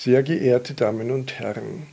Sehr geehrte Damen und Herren,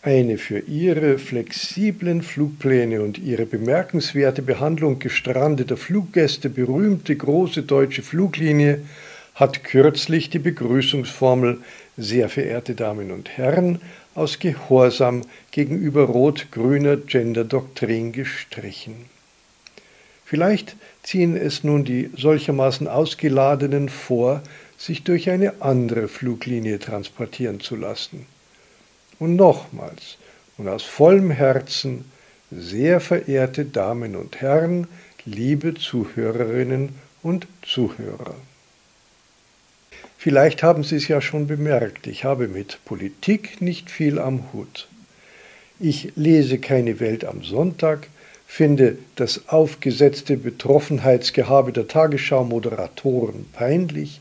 eine für ihre flexiblen Flugpläne und ihre bemerkenswerte Behandlung gestrandeter Fluggäste berühmte große deutsche Fluglinie hat kürzlich die Begrüßungsformel sehr verehrte Damen und Herren aus Gehorsam gegenüber rot-grüner Gender-Doktrin gestrichen. Vielleicht ziehen es nun die solchermaßen Ausgeladenen vor, sich durch eine andere Fluglinie transportieren zu lassen. Und nochmals und aus vollem Herzen, sehr verehrte Damen und Herren, liebe Zuhörerinnen und Zuhörer. Vielleicht haben Sie es ja schon bemerkt, ich habe mit Politik nicht viel am Hut. Ich lese keine Welt am Sonntag, finde das aufgesetzte Betroffenheitsgehabe der Tagesschau-Moderatoren peinlich,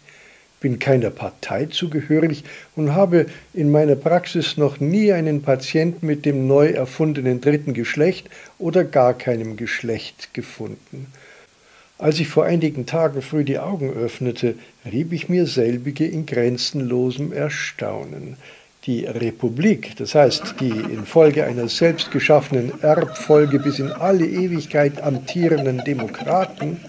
bin keiner Partei zugehörig und habe in meiner Praxis noch nie einen Patienten mit dem neu erfundenen dritten Geschlecht oder gar keinem Geschlecht gefunden. Als ich vor einigen Tagen früh die Augen öffnete, rieb ich mir selbige in grenzenlosem Erstaunen. Die Republik, das heißt die infolge einer selbstgeschaffenen Erbfolge bis in alle Ewigkeit amtierenden Demokraten,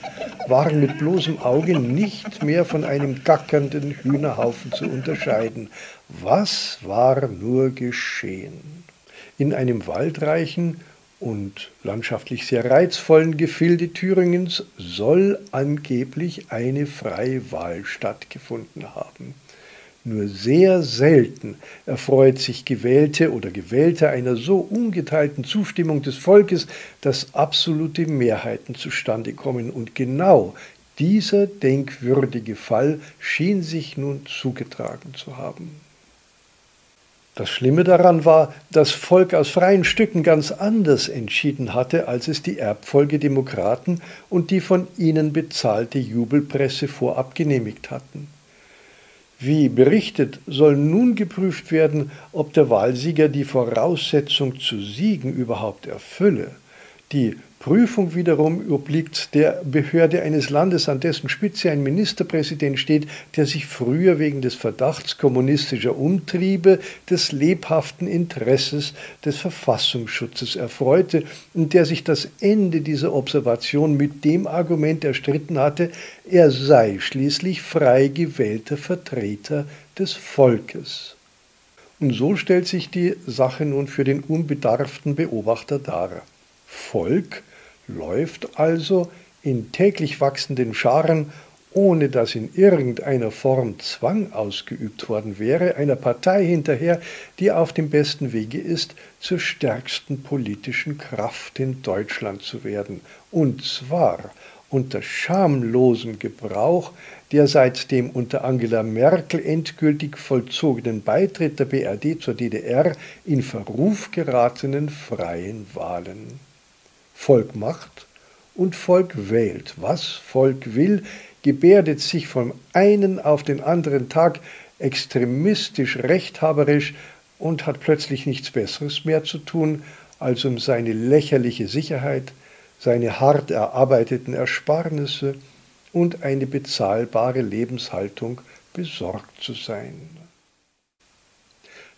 waren mit bloßem Auge nicht mehr von einem gackernden Hühnerhaufen zu unterscheiden. Was war nur geschehen? In einem waldreichen und landschaftlich sehr reizvollen Gefilde Thüringens soll angeblich eine freie Wahl stattgefunden haben. Nur sehr selten erfreut sich Gewählte oder Gewählte einer so ungeteilten Zustimmung des Volkes, dass absolute Mehrheiten zustande kommen. Und genau dieser denkwürdige Fall schien sich nun zugetragen zu haben. Das Schlimme daran war, das Volk aus freien Stücken ganz anders entschieden hatte, als es die Erbfolgedemokraten und die von ihnen bezahlte Jubelpresse vorab genehmigt hatten. Wie berichtet, soll nun geprüft werden, ob der Wahlsieger die Voraussetzung zu siegen überhaupt erfülle. Die Prüfung wiederum obliegt der Behörde eines Landes, an dessen Spitze ein Ministerpräsident steht, der sich früher wegen des Verdachts kommunistischer Umtriebe des lebhaften Interesses des Verfassungsschutzes erfreute und der sich das Ende dieser Observation mit dem Argument erstritten hatte, er sei schließlich frei gewählter Vertreter des Volkes. Und so stellt sich die Sache nun für den unbedarften Beobachter dar. Volk läuft also in täglich wachsenden Scharen, ohne dass in irgendeiner Form Zwang ausgeübt worden wäre, einer Partei hinterher, die auf dem besten Wege ist, zur stärksten politischen Kraft in Deutschland zu werden, und zwar unter schamlosem Gebrauch der seit dem unter Angela Merkel endgültig vollzogenen Beitritt der BRD zur DDR in Verruf geratenen freien Wahlen. Volk macht und Volk wählt. Was Volk will, gebärdet sich vom einen auf den anderen Tag extremistisch rechthaberisch und hat plötzlich nichts Besseres mehr zu tun, als um seine lächerliche Sicherheit, seine hart erarbeiteten Ersparnisse und eine bezahlbare Lebenshaltung besorgt zu sein.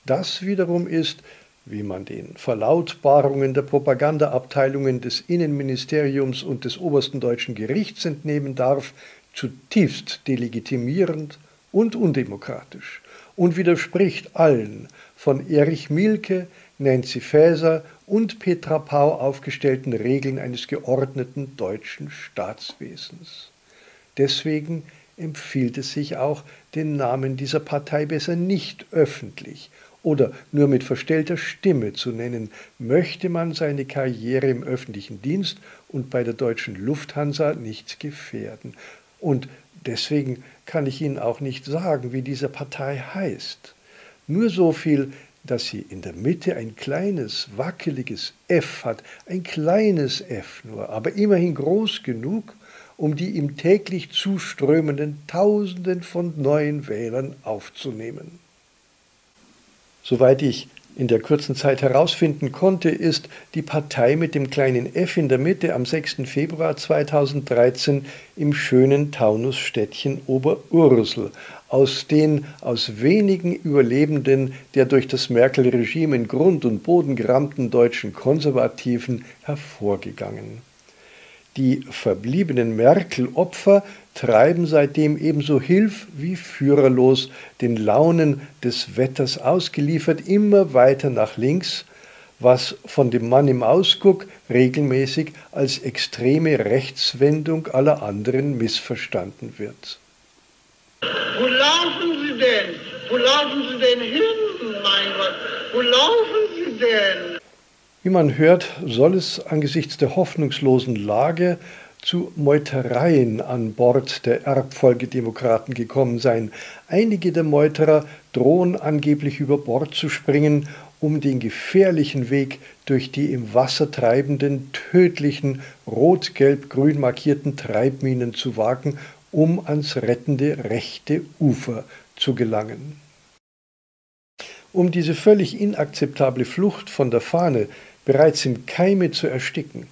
Das wiederum ist wie man den Verlautbarungen der Propagandaabteilungen des Innenministeriums und des obersten deutschen Gerichts entnehmen darf, zutiefst delegitimierend und undemokratisch und widerspricht allen von Erich Mielke, Nancy Faeser und Petra Pau aufgestellten Regeln eines geordneten deutschen Staatswesens. Deswegen empfiehlt es sich auch, den Namen dieser Partei besser nicht öffentlich oder nur mit verstellter Stimme zu nennen, möchte man seine Karriere im öffentlichen Dienst und bei der deutschen Lufthansa nicht gefährden. Und deswegen kann ich Ihnen auch nicht sagen, wie diese Partei heißt. Nur so viel, dass sie in der Mitte ein kleines, wackeliges F hat, ein kleines F nur, aber immerhin groß genug, um die ihm täglich zuströmenden Tausenden von neuen Wählern aufzunehmen. Soweit ich in der kurzen Zeit herausfinden konnte, ist die Partei mit dem kleinen F in der Mitte am 6. Februar 2013 im schönen Taunusstädtchen Oberursel aus den aus wenigen Überlebenden der durch das Merkel-Regime in Grund und Boden gerammten deutschen Konservativen hervorgegangen. Die verbliebenen Merkel-Opfer treiben seitdem ebenso hilf- wie führerlos, den Launen des Wetters ausgeliefert, immer weiter nach links, was von dem Mann im Ausguck regelmäßig als extreme Rechtswendung aller anderen missverstanden wird. Wo laufen Sie denn? Wo laufen Sie denn hin, mein Gott? Wo laufen Sie denn? Wie man hört, soll es angesichts der hoffnungslosen Lage zu Meutereien an Bord der Erbfolgedemokraten gekommen sein. Einige der Meuterer drohen angeblich über Bord zu springen, um den gefährlichen Weg durch die im Wasser treibenden, tödlichen, rot-gelb-grün markierten Treibminen zu wagen um ans rettende rechte Ufer zu gelangen. Um diese völlig inakzeptable Flucht von der Fahne bereits im Keime zu ersticken,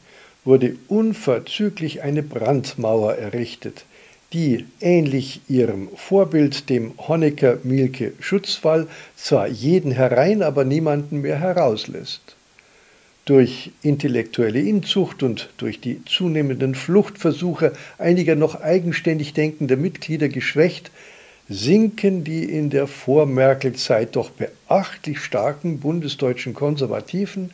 wurde unverzüglich eine Brandmauer errichtet, die, ähnlich ihrem Vorbild, dem Honecker-Mielke-Schutzwall, zwar jeden herein, aber niemanden mehr herauslässt. Durch intellektuelle Inzucht und durch die zunehmenden Fluchtversuche einiger noch eigenständig denkender Mitglieder geschwächt, sinken die in der Vor-Merkel-Zeit doch beachtlich starken bundesdeutschen Konservativen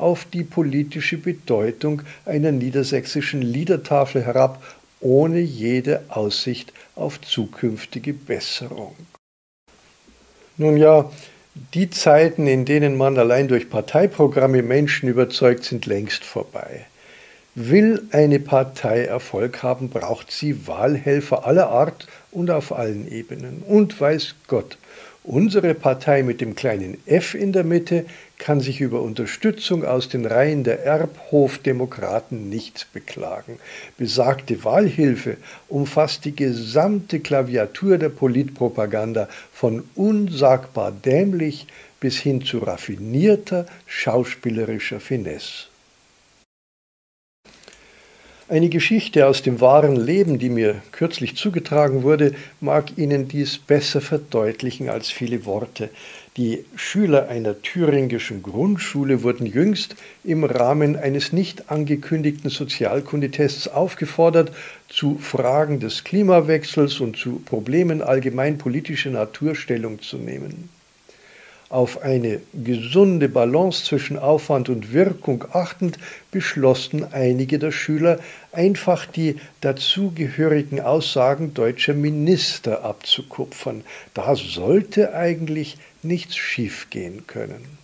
auf die politische Bedeutung einer niedersächsischen Liedertafel herab, ohne jede Aussicht auf zukünftige Besserung. Nun ja, die Zeiten, in denen man allein durch Parteiprogramme Menschen überzeugt, sind längst vorbei. Will eine Partei Erfolg haben, braucht sie Wahlhelfer aller Art und auf allen Ebenen. Und weiß Gott, Unsere Partei mit dem kleinen F in der Mitte kann sich über Unterstützung aus den Reihen der Erbhofdemokraten nicht beklagen. Besagte Wahlhilfe umfasst die gesamte Klaviatur der Politpropaganda von unsagbar dämlich bis hin zu raffinierter schauspielerischer Finesse. Eine Geschichte aus dem wahren Leben, die mir kürzlich zugetragen wurde, mag Ihnen dies besser verdeutlichen als viele Worte. Die Schüler einer thüringischen Grundschule wurden jüngst im Rahmen eines nicht angekündigten Sozialkundetests aufgefordert, zu Fragen des Klimawechsels und zu Problemen allgemein politischer Natur Stellung zu nehmen auf eine gesunde Balance zwischen Aufwand und Wirkung achtend, beschlossen einige der Schüler, einfach die dazugehörigen Aussagen deutscher Minister abzukupfern. Da sollte eigentlich nichts schiefgehen können.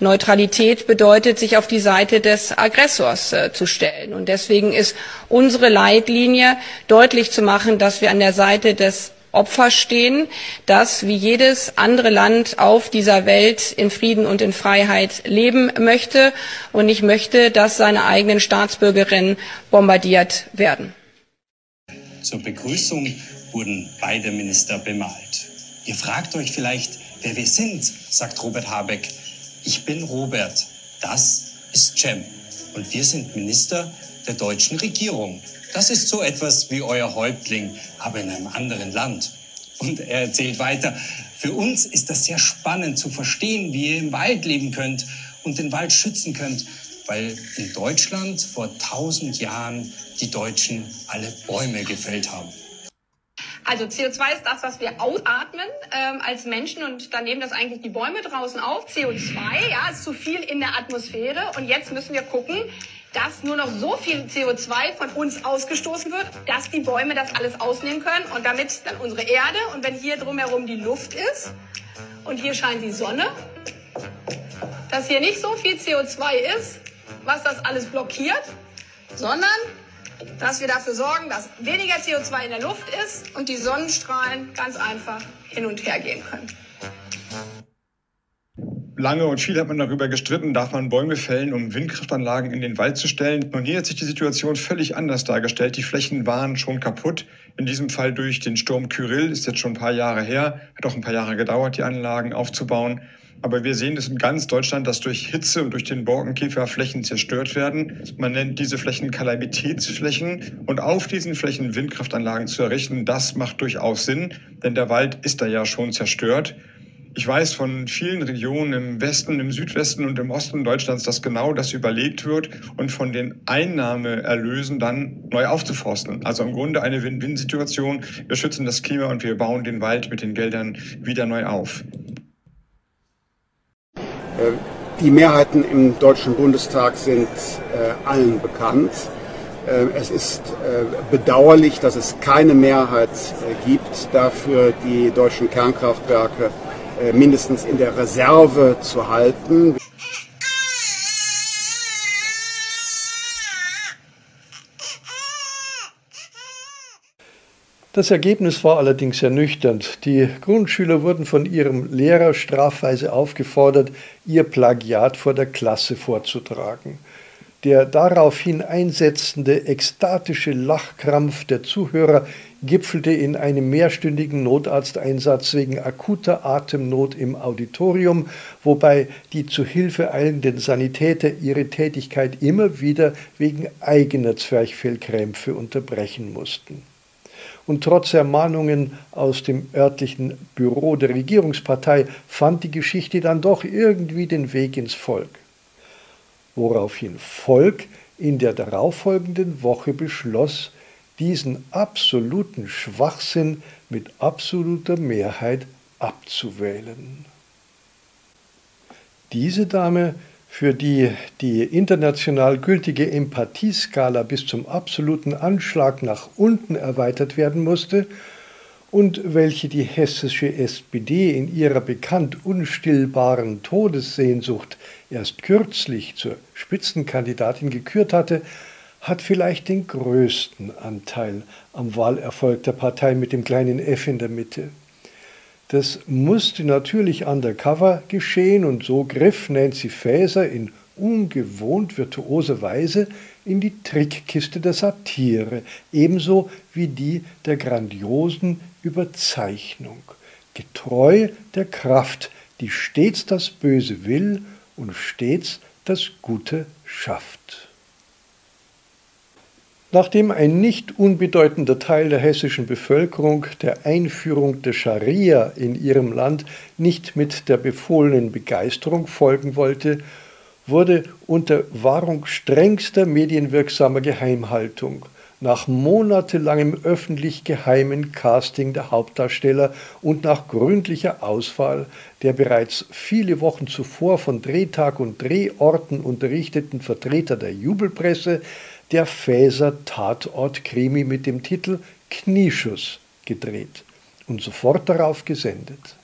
Neutralität bedeutet, sich auf die Seite des Aggressors äh, zu stellen. Und deswegen ist unsere Leitlinie, deutlich zu machen, dass wir an der Seite des Opfer stehen, das wie jedes andere Land auf dieser Welt in Frieden und in Freiheit leben möchte und nicht möchte, dass seine eigenen Staatsbürgerinnen bombardiert werden. Zur Begrüßung wurden beide Minister bemalt. Ihr fragt euch vielleicht, wer wir sind, sagt Robert Habeck. Ich bin Robert, das ist Cem und wir sind Minister der deutschen Regierung. Das ist so etwas wie euer Häuptling, aber in einem anderen Land. Und er erzählt weiter, für uns ist das sehr spannend zu verstehen, wie ihr im Wald leben könnt und den Wald schützen könnt, weil in Deutschland vor tausend Jahren die Deutschen alle Bäume gefällt haben. Also CO2 ist das, was wir ausatmen ähm, als Menschen und dann nehmen das eigentlich die Bäume draußen auf. CO2, ja, ist zu viel in der Atmosphäre und jetzt müssen wir gucken, dass nur noch so viel CO2 von uns ausgestoßen wird, dass die Bäume das alles ausnehmen können und damit dann unsere Erde und wenn hier drumherum die Luft ist und hier scheint die Sonne, dass hier nicht so viel CO2 ist, was das alles blockiert, sondern dass wir dafür sorgen, dass weniger CO2 in der Luft ist und die Sonnenstrahlen ganz einfach hin und her gehen können lange und viel hat man darüber gestritten, darf man Bäume fällen, um Windkraftanlagen in den Wald zu stellen. Nun hier hat sich die Situation völlig anders dargestellt. Die Flächen waren schon kaputt. In diesem Fall durch den Sturm Kyrill, ist jetzt schon ein paar Jahre her, hat auch ein paar Jahre gedauert, die Anlagen aufzubauen. Aber wir sehen es in ganz Deutschland, dass durch Hitze und durch den Borkenkäfer Flächen zerstört werden. Man nennt diese Flächen Kalamitätsflächen. Und auf diesen Flächen Windkraftanlagen zu errichten, das macht durchaus Sinn, denn der Wald ist da ja schon zerstört. Ich weiß von vielen Regionen im Westen, im Südwesten und im Osten Deutschlands, dass genau das überlegt wird und von den Einnahmeerlösen dann neu aufzuforsten. Also im Grunde eine Win-Win-Situation. Wir schützen das Klima und wir bauen den Wald mit den Geldern wieder neu auf. Äh, die Mehrheiten im Deutschen Bundestag sind äh, allen bekannt. Äh, es ist bedauerlich, dass es keine Mehrheit gibt, dafür die deutschen Kernkraftwerke äh, mindestens in der Reserve zu halten. Das Ergebnis war allerdings ernüchternd. Die Grundschüler wurden von ihrem Lehrer strafweise aufgefordert, ihr Plagiat vor der Klasse vorzutragen. Der daraufhin einsetzende ekstatische Lachkrampf der Zuhörer gipfelte in einem mehrstündigen Notarzteinsatz wegen akuter Atemnot im Auditorium, wobei die zu Hilfe eilenden Sanitäter ihre Tätigkeit immer wieder wegen eigener Zwerchfellkrämpfe unterbrechen mussten. Und trotz Ermahnungen aus dem örtlichen Büro der Regierungspartei fand die Geschichte dann doch irgendwie den Weg ins Volk. Woraufhin Volk in der darauffolgenden Woche beschloss, diesen absoluten Schwachsinn mit absoluter Mehrheit abzuwählen. Diese Dame, für die die international gültige Empathieskala bis zum absoluten Anschlag nach unten erweitert werden musste und welche die hessische SPD in ihrer bekannt unstillbaren Todessehnsucht erst kürzlich zur Spitzenkandidatin gekürt hatte, hat vielleicht den größten Anteil am Wahlerfolg der Partei mit dem kleinen F in der Mitte. Das musste natürlich undercover geschehen und so griff Nancy Faeser in ungewohnt virtuoser Weise in die Trickkiste der Satire, ebenso wie die der grandiosen Überzeichnung, getreu der Kraft, die stets das Böse will und stets das Gute schafft. Nachdem ein nicht unbedeutender Teil der hessischen Bevölkerung der Einführung der Scharia in ihrem Land nicht mit der befohlenen Begeisterung folgen wollte, wurde unter Wahrung strengster medienwirksamer Geheimhaltung nach monatelangem öffentlich geheimen Casting der Hauptdarsteller und nach gründlicher Auswahl der bereits viele Wochen zuvor von Drehtag und Drehorten unterrichteten Vertreter der Jubelpresse der Fäser Tatort-Krimi mit dem Titel Knieschuss gedreht und sofort darauf gesendet.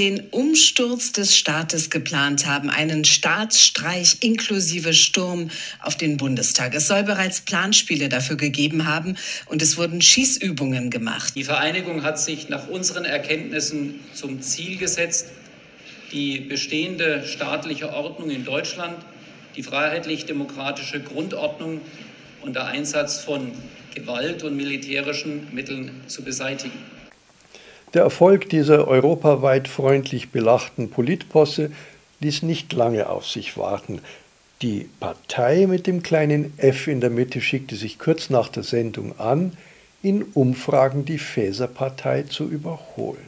Den Umsturz des Staates geplant haben, einen Staatsstreich inklusive Sturm auf den Bundestag. Es soll bereits Planspiele dafür gegeben haben und es wurden Schießübungen gemacht. Die Vereinigung hat sich nach unseren Erkenntnissen zum Ziel gesetzt, die bestehende staatliche Ordnung in Deutschland, die freiheitlich-demokratische Grundordnung unter Einsatz von Gewalt und militärischen Mitteln zu beseitigen. Der Erfolg dieser europaweit freundlich belachten Politposse ließ nicht lange auf sich warten. Die Partei mit dem kleinen F in der Mitte schickte sich kurz nach der Sendung an, in Umfragen die Fäserpartei zu überholen.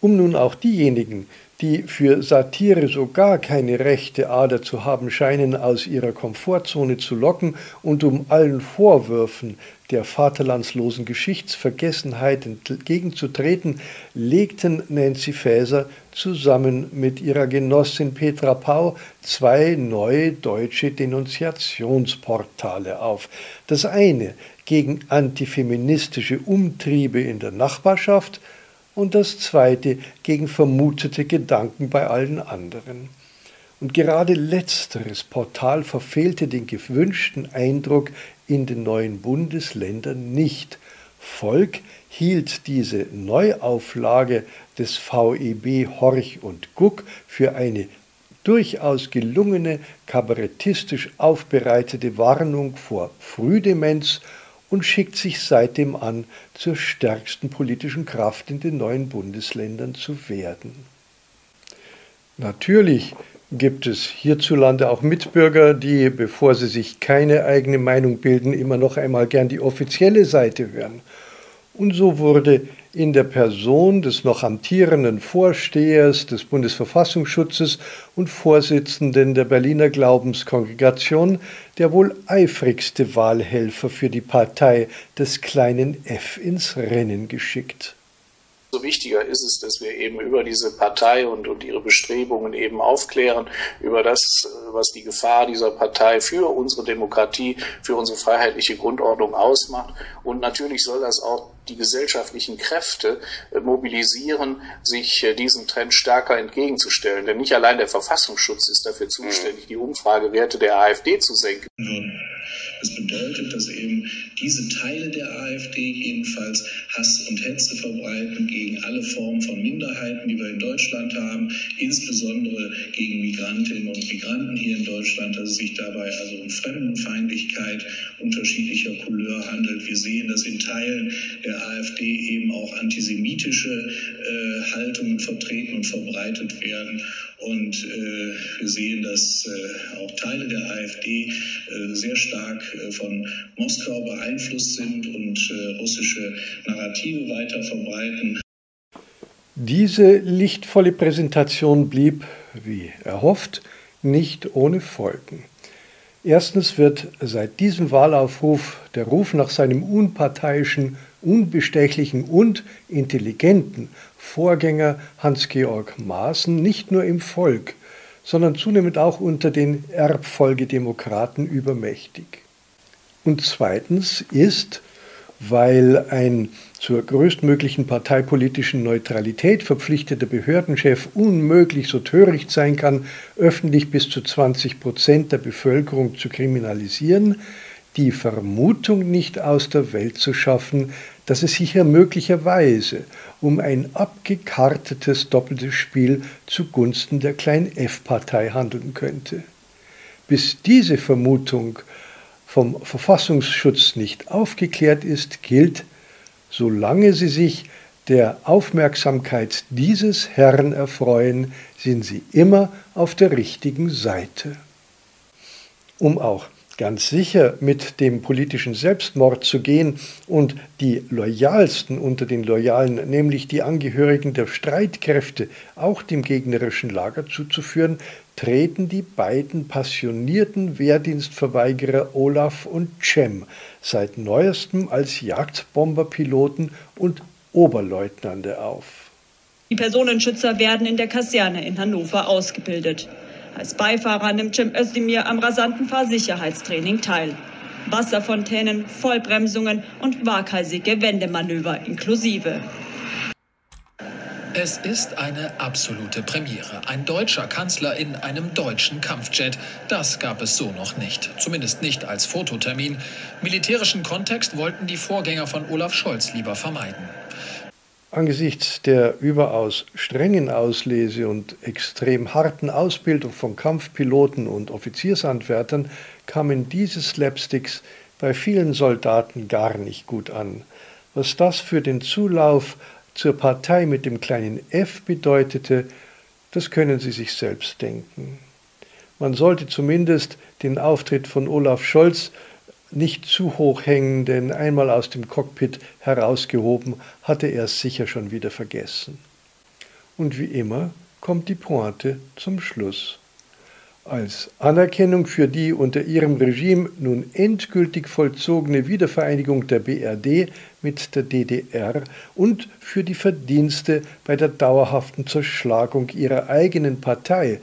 Um nun auch diejenigen, die für Satire so gar keine rechte Ader zu haben scheinen, aus ihrer Komfortzone zu locken und um allen Vorwürfen der vaterlandslosen Geschichtsvergessenheit entgegenzutreten, legten Nancy Faeser zusammen mit ihrer Genossin Petra Pau zwei neue deutsche Denunziationsportale auf. Das eine gegen antifeministische Umtriebe in der Nachbarschaft, und das zweite gegen vermutete Gedanken bei allen anderen. Und gerade letzteres Portal verfehlte den gewünschten Eindruck in den neuen Bundesländern nicht. Volk hielt diese Neuauflage des VEB Horch und Guck für eine durchaus gelungene, kabarettistisch aufbereitete Warnung vor Frühdemenz und schickt sich seitdem an, zur stärksten politischen Kraft in den neuen Bundesländern zu werden. Natürlich gibt es hierzulande auch Mitbürger, die, bevor sie sich keine eigene Meinung bilden, immer noch einmal gern die offizielle Seite hören. Und so wurde in der Person des noch amtierenden Vorstehers des Bundesverfassungsschutzes und Vorsitzenden der Berliner Glaubenskongregation der wohl eifrigste Wahlhelfer für die Partei des kleinen F ins Rennen geschickt. So wichtiger ist es, dass wir eben über diese Partei und, und ihre Bestrebungen eben aufklären, über das, was die Gefahr dieser Partei für unsere Demokratie, für unsere freiheitliche Grundordnung ausmacht. Und natürlich soll das auch die gesellschaftlichen Kräfte äh, mobilisieren, sich äh, diesem Trend stärker entgegenzustellen. Denn nicht allein der Verfassungsschutz ist dafür zuständig, die Umfragewerte der AfD zu senken. Das bedeutet, dass eben diese Teile der AfD jedenfalls Hass und Hetze verbreiten gegen alle Formen von Minderheiten, die wir in Deutschland haben, insbesondere gegen Migrantinnen und Migranten hier in Deutschland, dass es sich dabei also um Fremdenfeindlichkeit unterschiedlicher Couleur handelt. Wir sehen, dass in Teilen der AfD eben auch antisemitische äh, Haltungen vertreten und verbreitet werden. Und äh, wir sehen, dass äh, auch Teile der AfD äh, sehr stark von Moskau beeinflusst sind und äh, russische Narrative weiter verbreiten. Diese lichtvolle Präsentation blieb, wie erhofft, nicht ohne Folgen. Erstens wird seit diesem Wahlaufruf der Ruf nach seinem unparteiischen, unbestechlichen und intelligenten Vorgänger Hans-Georg Maaßen nicht nur im Volk, sondern zunehmend auch unter den Erbfolgedemokraten übermächtig. Und zweitens ist, weil ein zur größtmöglichen parteipolitischen Neutralität verpflichteter Behördenchef unmöglich so töricht sein kann, öffentlich bis zu 20 Prozent der Bevölkerung zu kriminalisieren, die Vermutung nicht aus der Welt zu schaffen, dass es sich hier möglicherweise um ein abgekartetes doppeltes Spiel zugunsten der Klein-F-Partei handeln könnte. Bis diese Vermutung vom Verfassungsschutz nicht aufgeklärt ist, gilt, solange sie sich der Aufmerksamkeit dieses Herrn erfreuen, sind sie immer auf der richtigen Seite. Um auch ganz sicher mit dem politischen Selbstmord zu gehen und die Loyalsten unter den Loyalen, nämlich die Angehörigen der Streitkräfte, auch dem gegnerischen Lager zuzuführen, treten die beiden passionierten Wehrdienstverweigerer Olaf und Cem seit neuestem als Jagdbomberpiloten und Oberleutnante auf. Die Personenschützer werden in der Kaserne in Hannover ausgebildet. Als Beifahrer nimmt Cem Özdemir am rasanten Fahrsicherheitstraining teil. Wasserfontänen, Vollbremsungen und waghalsige Wendemanöver inklusive. Es ist eine absolute Premiere. Ein deutscher Kanzler in einem deutschen Kampfjet. Das gab es so noch nicht. Zumindest nicht als Fototermin. Militärischen Kontext wollten die Vorgänger von Olaf Scholz lieber vermeiden. Angesichts der überaus strengen Auslese und extrem harten Ausbildung von Kampfpiloten und Offiziersanwärtern kamen diese Slapsticks bei vielen Soldaten gar nicht gut an. Was das für den Zulauf zur Partei mit dem kleinen f bedeutete, das können Sie sich selbst denken. Man sollte zumindest den Auftritt von Olaf Scholz nicht zu hoch hängen, denn einmal aus dem Cockpit herausgehoben, hatte er es sicher schon wieder vergessen. Und wie immer kommt die Pointe zum Schluss. Als Anerkennung für die unter ihrem Regime nun endgültig vollzogene Wiedervereinigung der BRD mit der DDR und für die Verdienste bei der dauerhaften Zerschlagung ihrer eigenen Partei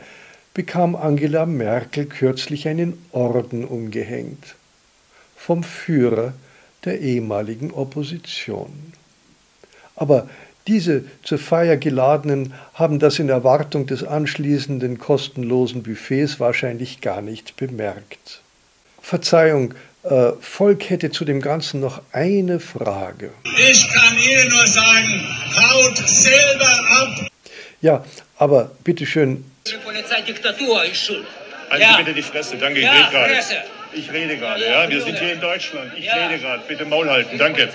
bekam Angela Merkel kürzlich einen Orden umgehängt vom Führer der ehemaligen Opposition. Aber diese zur Feier geladenen haben das in Erwartung des anschließenden kostenlosen Buffets wahrscheinlich gar nicht bemerkt. Verzeihung, äh, Volk hätte zu dem Ganzen noch eine Frage. Ich kann Ihnen nur sagen, haut selber ab. Ja, aber bitteschön, Die Polizeidiktatur ist schuld. Halten ja. Sie bitte die Fresse, danke, ich ja, rede gerade. Ich rede gerade, ja, ja. wir sind hier in Deutschland. Ich ja. rede gerade, bitte Maul halten, danke.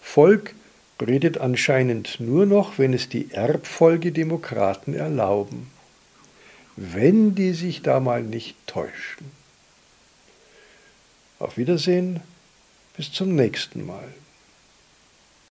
Volk redet anscheinend nur noch, wenn es die Erbfolgedemokraten erlauben. Wenn die sich da mal nicht täuschen. Auf Wiedersehen, bis zum nächsten Mal.